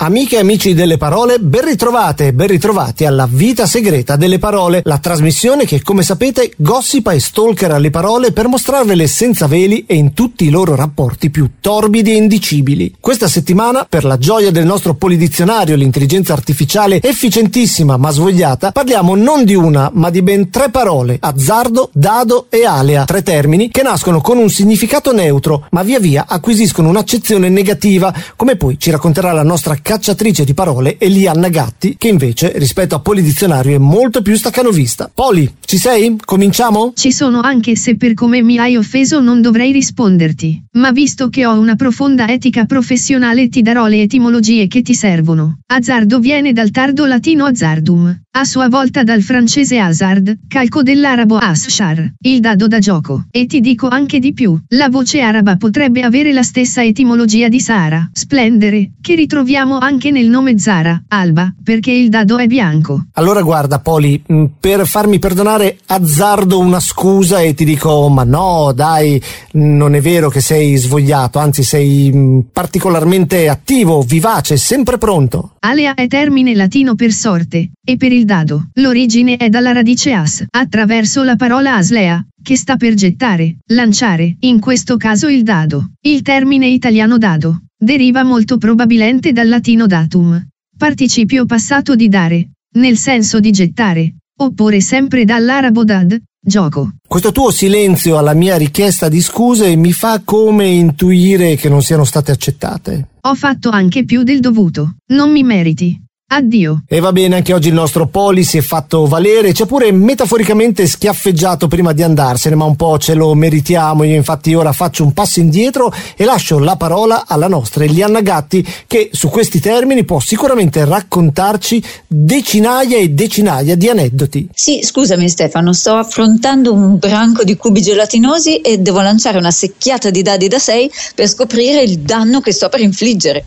Amiche e amici delle parole, ben ritrovate, ben ritrovati alla Vita Segreta delle Parole, la trasmissione che, come sapete, gossipa e stalker alle parole per mostrarvele senza veli e in tutti i loro rapporti più torbidi e indicibili. Questa settimana, per la gioia del nostro polidizionario, l'intelligenza artificiale efficientissima ma svogliata, parliamo non di una, ma di ben tre parole, azzardo, dado e alea, tre termini che nascono con un significato neutro, ma via via acquisiscono un'accezione negativa, come poi ci racconterà la nostra cacciatrice di parole Elianna Gatti, che invece rispetto a Polidizionario è molto più staccanovista. Poli, ci sei? Cominciamo? Ci sono anche se per come mi hai offeso non dovrei risponderti, ma visto che ho una profonda etica professionale ti darò le etimologie che ti servono. Azzardo viene dal tardo latino azzardum, a sua volta dal francese hazard, calco dell'arabo ashar, il dado da gioco. E ti dico anche di più, la voce araba potrebbe avere la stessa etimologia di Sara, splendere, che ritroviamo anche nel nome Zara, Alba, perché il dado è bianco. Allora guarda Poli, mh, per farmi perdonare azzardo una scusa e ti dico ma no dai, non è vero che sei svogliato, anzi sei mh, particolarmente attivo, vivace, sempre pronto. Alea è termine latino per sorte, e per il dado, l'origine è dalla radice as, attraverso la parola aslea, che sta per gettare, lanciare, in questo caso il dado. Il termine italiano dado, deriva molto probabilmente dal latino datum, participio passato di dare, nel senso di gettare, oppure sempre dall'arabo dad, gioco. Questo tuo silenzio alla mia richiesta di scuse mi fa come intuire che non siano state accettate. Ho fatto anche più del dovuto, non mi meriti. Addio. E va bene, anche oggi il nostro Poli si è fatto valere, ci ha pure metaforicamente schiaffeggiato prima di andarsene, ma un po' ce lo meritiamo. Io infatti ora faccio un passo indietro e lascio la parola alla nostra Elianna Gatti che su questi termini può sicuramente raccontarci decinaia e decinaia di aneddoti. Sì, scusami Stefano, sto affrontando un branco di cubi gelatinosi e devo lanciare una secchiata di dadi da 6 per scoprire il danno che sto per infliggere.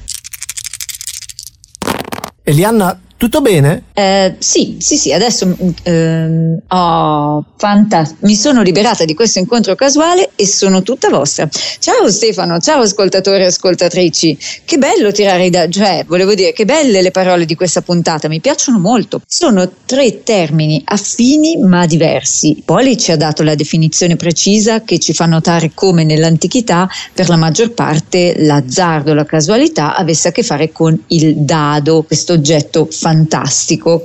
Elianna, tutto bene? Eh, sì, sì, sì, adesso ehm, oh, fantastico. mi sono liberata di questo incontro casuale e sono tutta vostra. Ciao Stefano, ciao ascoltatori e ascoltatrici. Che bello tirare i dadi, cioè, volevo dire, che belle le parole di questa puntata, mi piacciono molto. Sono tre termini affini ma diversi. Poli ci ha dato la definizione precisa che ci fa notare come nell'antichità, per la maggior parte, l'azzardo, la casualità avesse a che fare con il dado, questo oggetto fantastico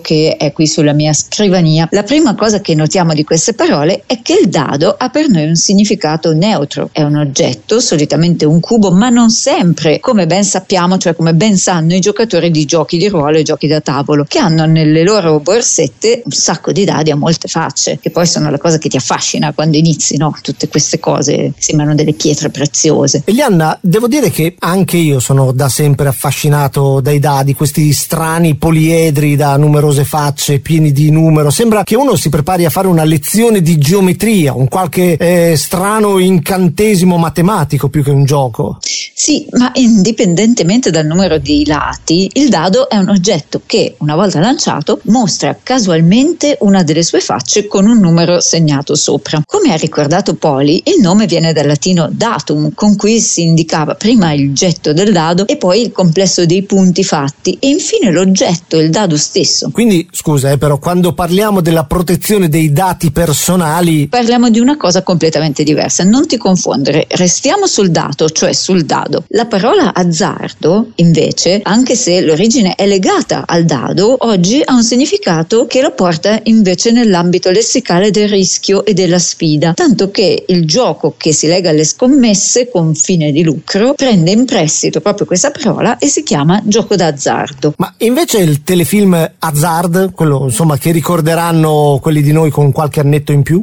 che è qui sulla mia scrivania. La prima cosa che notiamo di queste parole è che il dado ha per noi un significato neutro. È un oggetto, solitamente un cubo, ma non sempre, come ben sappiamo, cioè come ben sanno i giocatori di giochi di ruolo e giochi da tavolo, che hanno nelle loro borsette un sacco di dadi a molte facce, che poi sono la cosa che ti affascina quando inizi, no? Tutte queste cose sembrano delle pietre preziose. Elianna, devo dire che anche io sono da sempre affascinato dai dadi, questi strani poliedri da numerose facce, pieni di numero. Sembra che uno si prepari a fare una lezione di geometria, un qualche eh, strano incantesimo matematico più che un gioco. Sì, ma indipendentemente dal numero di lati, il dado è un oggetto che, una volta lanciato, mostra casualmente una delle sue facce con un numero segnato sopra. Come ha ricordato Poli, il nome viene dal latino datum, con cui si indicava prima il getto del dado e poi il complesso dei punti fatti e infine l'oggetto, il dado stesso. Quindi, scusa, eh, però, quando parliamo della protezione dei dati personali. Parliamo di una cosa completamente diversa. Non ti confondere, restiamo sul dato, cioè sul dado. La parola azzardo, invece, anche se l'origine è legata al dado, oggi ha un significato che lo porta invece nell'ambito lessicale del rischio e della sfida, tanto che il gioco che si lega alle scommesse con fine di lucro prende in prestito proprio questa parola e si chiama gioco d'azzardo. Ma invece il telefilm Hazard, quello insomma che ricorderanno quelli di noi con qualche annetto in più?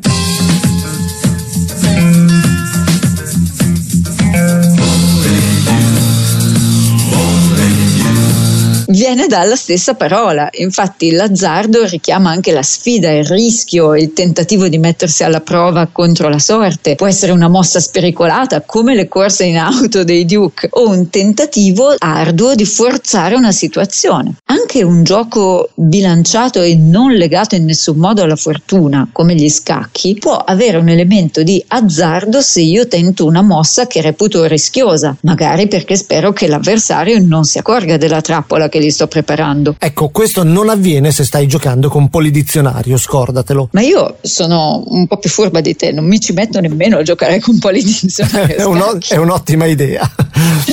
Viene dalla stessa parola. Infatti l'azzardo richiama anche la sfida, il rischio, il tentativo di mettersi alla prova contro la sorte. Può essere una mossa spericolata, come le corse in auto dei Duke, o un tentativo arduo di forzare una situazione. Anche un gioco bilanciato e non legato in nessun modo alla fortuna, come gli scacchi, può avere un elemento di azzardo se io tento una mossa che reputo rischiosa, magari perché spero che l'avversario non si accorga della trappola che gli sto preparando. Ecco, questo non avviene se stai giocando con polidizionario, scordatelo. Ma io sono un po' più furba di te, non mi ci metto nemmeno a giocare con polidizionario. è, un, è un'ottima idea.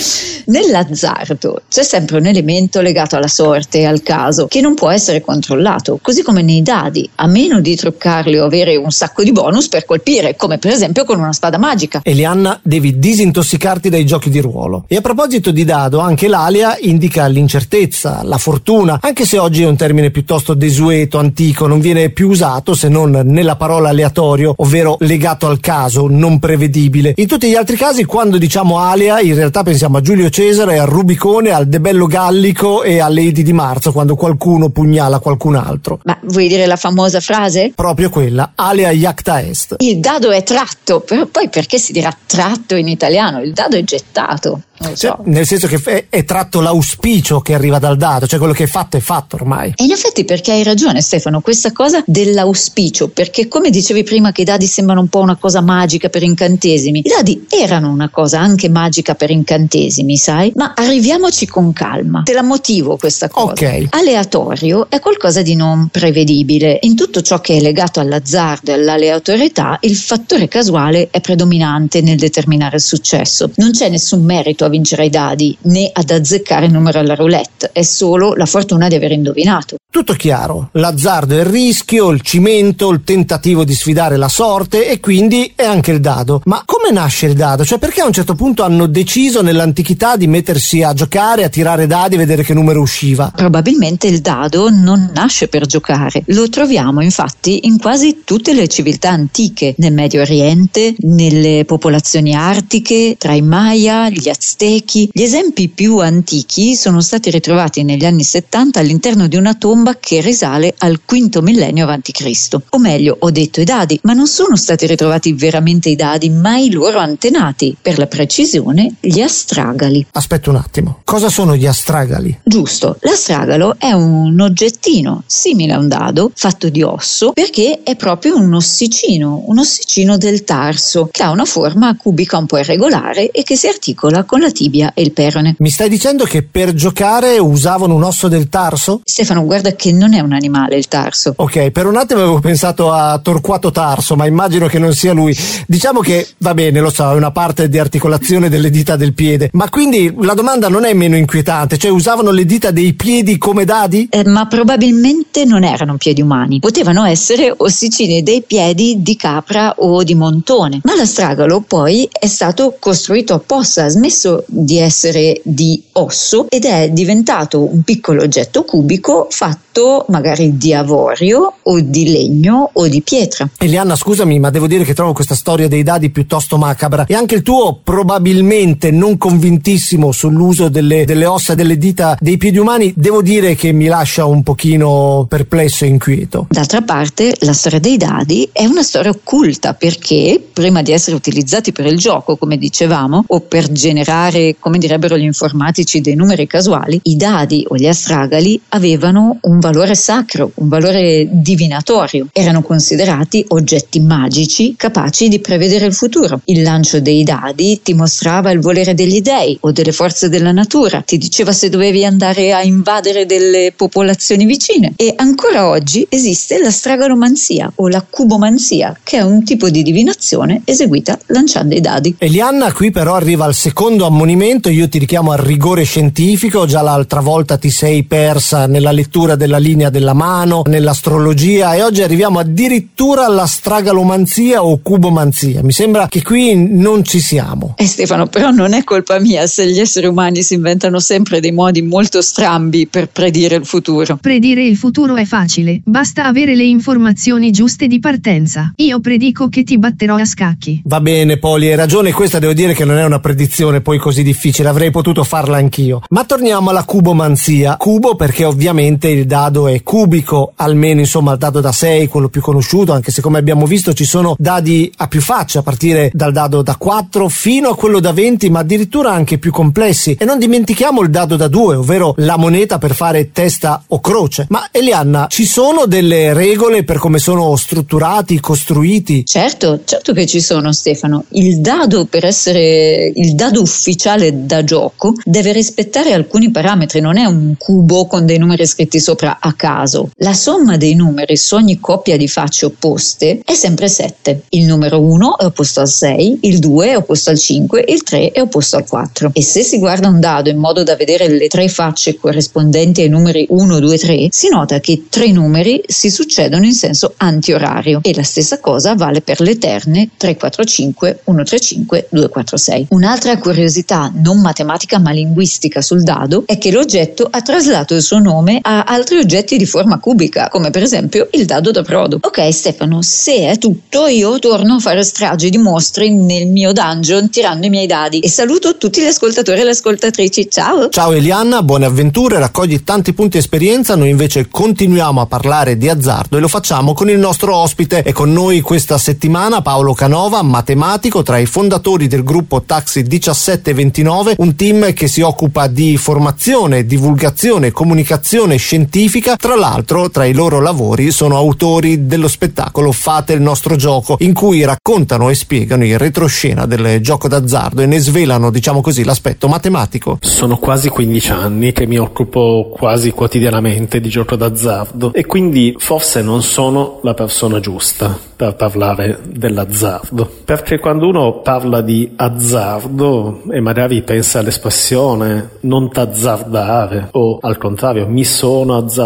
Nell'azzardo c'è sempre un elemento legato alla sorte e al caso che non può essere controllato, così come nei dadi, a meno di truccarli o avere un sacco di bonus per colpire, come per esempio con una spada magica. Elianna, devi disintossicarti dai giochi di ruolo. E a proposito di dado, anche l'alia indica l'incertezza, la fortuna, anche se oggi è un termine piuttosto desueto, antico, non viene più usato se non nella parola aleatorio, ovvero legato al caso, non prevedibile. In tutti gli altri casi, quando diciamo alia, in realtà pensiamo a Giulio Cesare, al Rubicone, al Debello Gallico e alle Edi di Marzo, quando qualcuno pugnala qualcun altro. Ma vuoi dire la famosa frase? Proprio quella, alia iacta est. Il dado è tratto, però poi perché si dirà tratto in italiano? Il dado è gettato. Cioè, so. nel senso che è, è, tratto l'auspicio che arriva dal dado, cioè quello che è fatto è fatto ormai. E in effetti perché hai ragione Stefano, questa cosa dell'auspicio, perché come dicevi prima che i dadi sembrano un po' una cosa magica per incantesimi, i dadi erano una cosa anche magica per incantesimi, sai? Ma arriviamoci con calma, te la motivo questa cosa. Ok. Aleatorio è qualcosa di non prevedibile, in tutto ciò che è legato all'azzardo e all'aleatorietà il fattore casuale è predominante nel determinare il successo, non c'è nessun merito a vincere i dadi né ad azzeccare il numero alla roulette, è solo la fortuna di aver indovinato. Tutto chiaro, l'azzardo è il rischio, il cimento, il tentativo di sfidare la sorte e quindi è anche il dado. Ma come nasce il dado? Cioè perché a un certo punto hanno deciso nell'antichità di mettersi a giocare, a tirare dadi e vedere che numero usciva? Probabilmente il dado non nasce per giocare, lo troviamo infatti in quasi tutte le civiltà antiche, nel Medio Oriente, nelle popolazioni artiche, tra i Maya, gli Aztechi. Gli esempi più antichi sono stati ritrovati negli anni 70 all'interno di una tomba che risale al quinto millennio a.C. O meglio, ho detto i dadi, ma non sono stati ritrovati veramente i dadi, ma i loro antenati, per la precisione gli astragali. Aspetta un attimo, cosa sono gli astragali? Giusto, l'astragalo è un oggettino simile a un dado, fatto di osso, perché è proprio un ossicino, un ossicino del tarso, che ha una forma cubica un po' irregolare e che si articola con la tibia e il perone. Mi stai dicendo che per giocare usavano un osso del tarso? Stefano, guarda che non è un animale il tarso. Ok, per un attimo avevo pensato a Torquato Tarso, ma immagino che non sia lui. Diciamo che va bene, lo so, è una parte di articolazione delle dita del piede, ma quindi la domanda non è meno inquietante, cioè usavano le dita dei piedi come dadi? Eh, ma probabilmente non erano piedi umani, potevano essere ossicini dei piedi di capra o di montone. Ma l'astragalo poi è stato costruito apposta, ha smesso di essere di osso ed è diventato un piccolo oggetto cubico fatto fatto magari di avorio o di legno o di pietra. Elianna, scusami, ma devo dire che trovo questa storia dei dadi piuttosto macabra e anche il tuo probabilmente non convintissimo sull'uso delle, delle ossa delle dita dei piedi umani, devo dire che mi lascia un pochino perplesso e inquieto. D'altra parte, la storia dei dadi è una storia occulta perché prima di essere utilizzati per il gioco, come dicevamo, o per generare, come direbbero gli informatici, dei numeri casuali, i dadi o gli astragali avevano un valore sacro, un valore divinatorio. Erano considerati oggetti magici capaci di prevedere il futuro. Il lancio dei dadi ti mostrava il volere degli dei o delle forze della natura, ti diceva se dovevi andare a invadere delle popolazioni vicine. E ancora oggi esiste la stragalomanzia o la cubomanzia, che è un tipo di divinazione eseguita lanciando i dadi. Elianna, qui però arriva al secondo ammonimento, io ti richiamo al rigore scientifico, già l'altra volta ti sei persa nella lettura della linea della mano, nell'astrologia e oggi arriviamo addirittura alla stragalomanzia o cubomanzia. Mi sembra che qui non ci siamo. Eh Stefano, però non è colpa mia se gli esseri umani si inventano sempre dei modi molto strambi per predire il futuro. Predire il futuro è facile, basta avere le informazioni giuste di partenza. Io predico che ti batterò a scacchi. Va bene, Poli, hai ragione, questa devo dire che non è una predizione poi così difficile, avrei potuto farla anch'io. Ma torniamo alla cubomanzia. Cubo perché ovviamente il dado è cubico, almeno insomma il dado da 6, quello più conosciuto, anche se come abbiamo visto ci sono dadi a più facce, a partire dal dado da 4 fino a quello da 20, ma addirittura anche più complessi. E non dimentichiamo il dado da 2, ovvero la moneta per fare testa o croce. Ma Elianna, ci sono delle regole per come sono strutturati, costruiti? Certo, certo che ci sono Stefano. Il dado per essere il dado ufficiale da gioco deve rispettare alcuni parametri, non è un cubo con dei numeri scritti sopra a caso. La somma dei numeri su ogni coppia di facce opposte è sempre 7. Il numero 1 è opposto al 6, il 2 è opposto al 5, il 3 è opposto al 4. E se si guarda un dado in modo da vedere le tre facce corrispondenti ai numeri 1, 2, 3, si nota che tre numeri si succedono in senso antiorario e la stessa cosa vale per le eterne 3, 4, 5, 1, 3, 5, 2, 4, 6. Un'altra curiosità non matematica ma linguistica sul dado è che l'oggetto ha traslato il suo nome a altri oggetti di forma cubica, come per esempio il dado da brodo. Ok Stefano, se è tutto io torno a fare strage di mostri nel mio dungeon tirando i miei dadi e saluto tutti gli ascoltatori e le ascoltatrici. Ciao! Ciao Elianna, buone avventure, raccogli tanti punti esperienza, noi invece continuiamo a parlare di azzardo e lo facciamo con il nostro ospite e con noi questa settimana Paolo Canova, matematico tra i fondatori del gruppo Taxi 1729, un team che si occupa di formazione, divulgazione, comunicazione scientifica. Tra l'altro, tra i loro lavori sono autori dello spettacolo Fate il nostro gioco, in cui raccontano e spiegano il retroscena del gioco d'azzardo e ne svelano, diciamo così, l'aspetto matematico. Sono quasi 15 anni che mi occupo quasi quotidianamente di gioco d'azzardo e quindi forse non sono la persona giusta per parlare dell'azzardo. Perché quando uno parla di azzardo e magari pensa all'espressione non t'azzardare o al contrario mi sono azzardato,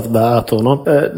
no? eh,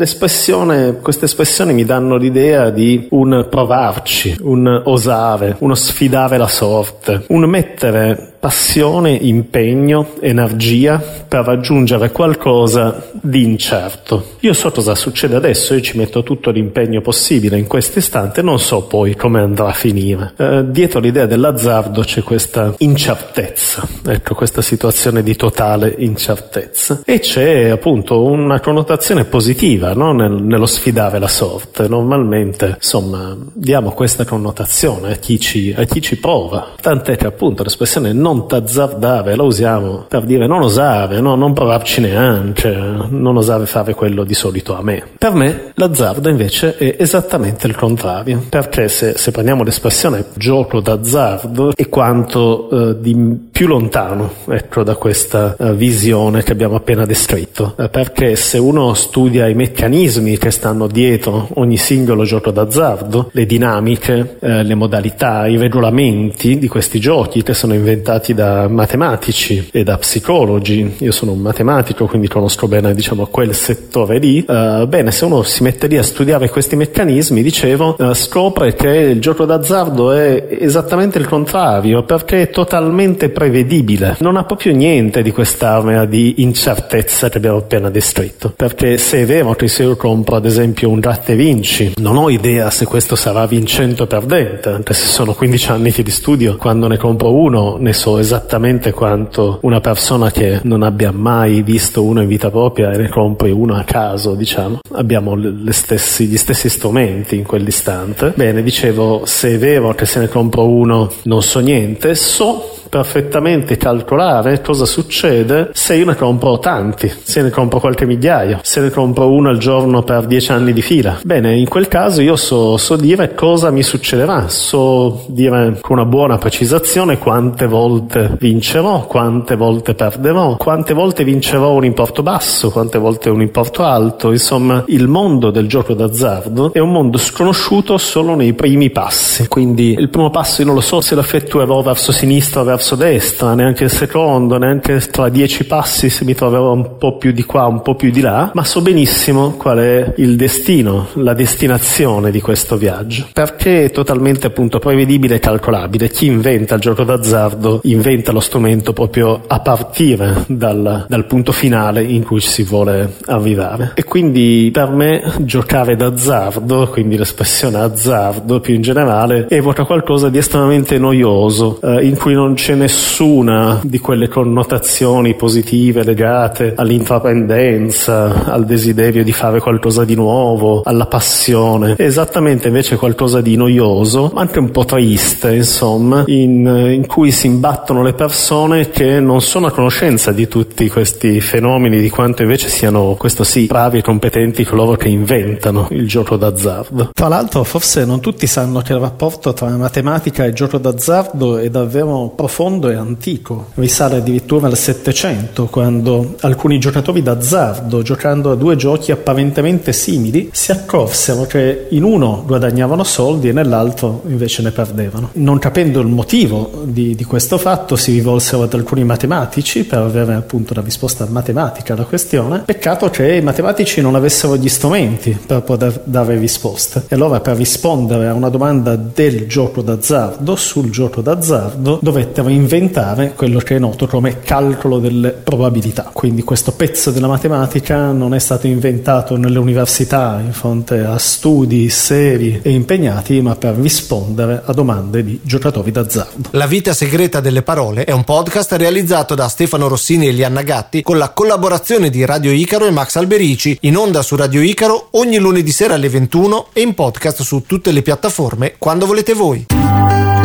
queste espressioni mi danno l'idea di un provarci, un osare, uno sfidare la sorte, un mettere passione, impegno, energia per raggiungere qualcosa di incerto. Io so cosa succede adesso, io ci metto tutto l'impegno possibile in questo istante, non so poi come andrà a finire. Eh, dietro l'idea dell'azzardo c'è questa incertezza, ecco, questa situazione di totale incertezza e c'è appunto una connotazione positiva no? Nel, nello sfidare la sorte. Normalmente, insomma, diamo questa connotazione a chi ci, a chi ci prova, tant'è che appunto l'espressione non non t'azzardare, la usiamo per dire non osare, no, non provarci neanche, non osare fare quello di solito a me. Per me l'azzardo invece è esattamente il contrario, perché se, se prendiamo l'espressione gioco d'azzardo è quanto eh, di più lontano ecco, da questa eh, visione che abbiamo appena descritto, eh, perché se uno studia i meccanismi che stanno dietro ogni singolo gioco d'azzardo, le dinamiche, eh, le modalità, i regolamenti di questi giochi che sono inventati studiati da matematici e da psicologi, io sono un matematico quindi conosco bene diciamo, quel settore lì, uh, bene se uno si mette lì a studiare questi meccanismi, dicevo, uh, scopre che il gioco d'azzardo è esattamente il contrario perché è totalmente prevedibile, non ha proprio niente di quest'arma di incertezza che abbiamo appena descritto, perché se è vero che se io compro ad esempio un latte vinci, non ho idea se questo sarà vincente o perdente, anche se sono 15 anni di studio, quando ne compro uno ne so esattamente quanto una persona che non abbia mai visto uno in vita propria e ne compri uno a caso, diciamo. Abbiamo stessi, gli stessi strumenti in quell'istante. Bene, dicevo, se è vero che se ne compro uno non so niente, so perfettamente calcolare cosa succede se io ne compro tanti, se ne compro qualche migliaio, se ne compro uno al giorno per dieci anni di fila. Bene, in quel caso io so, so dire cosa mi succederà, so dire con una buona precisazione quante volte vincerò, quante volte perderò, quante volte vincerò un importo basso, quante volte un importo alto. Insomma, il mondo del gioco d'azzardo è un mondo sconosciuto solo nei primi passi. Quindi il primo passo io non lo so se lo effettuerò verso sinistra o verso verso destra, neanche il secondo, neanche tra dieci passi se mi troverò un po' più di qua, un po' più di là, ma so benissimo qual è il destino, la destinazione di questo viaggio, perché è totalmente appunto prevedibile e calcolabile. Chi inventa il gioco d'azzardo inventa lo strumento proprio a partire dal, dal punto finale in cui si vuole arrivare. E quindi per me giocare d'azzardo, quindi l'espressione azzardo più in generale, evoca qualcosa di estremamente noioso, eh, in cui non ci c'è nessuna di quelle connotazioni positive legate all'intraprendenza, al desiderio di fare qualcosa di nuovo, alla passione. È esattamente invece qualcosa di noioso, anche un po' triste, insomma, in, in cui si imbattono le persone che non sono a conoscenza di tutti questi fenomeni, di quanto invece siano, questo sì, bravi e competenti coloro che inventano il gioco d'azzardo. Tra l'altro, forse non tutti sanno che il rapporto tra matematica e gioco d'azzardo è davvero profondo e antico. Risale addirittura al Settecento, quando alcuni giocatori d'azzardo, giocando a due giochi apparentemente simili, si accorsero che in uno guadagnavano soldi e nell'altro invece ne perdevano. Non capendo il motivo di, di questo fatto, si rivolsero ad alcuni matematici per avere appunto la risposta matematica alla questione. Peccato che i matematici non avessero gli strumenti per poter dare risposte. E allora per rispondere a una domanda del gioco d'azzardo, sul gioco d'azzardo, dovettero inventare quello che è noto come calcolo delle probabilità. Quindi questo pezzo della matematica non è stato inventato nelle università in fronte a studi seri e impegnati, ma per rispondere a domande di giocatori d'azzardo. La vita segreta delle parole è un podcast realizzato da Stefano Rossini e Lianna Gatti con la collaborazione di Radio Icaro e Max Alberici, in onda su Radio Icaro ogni lunedì sera alle 21 e in podcast su tutte le piattaforme quando volete voi.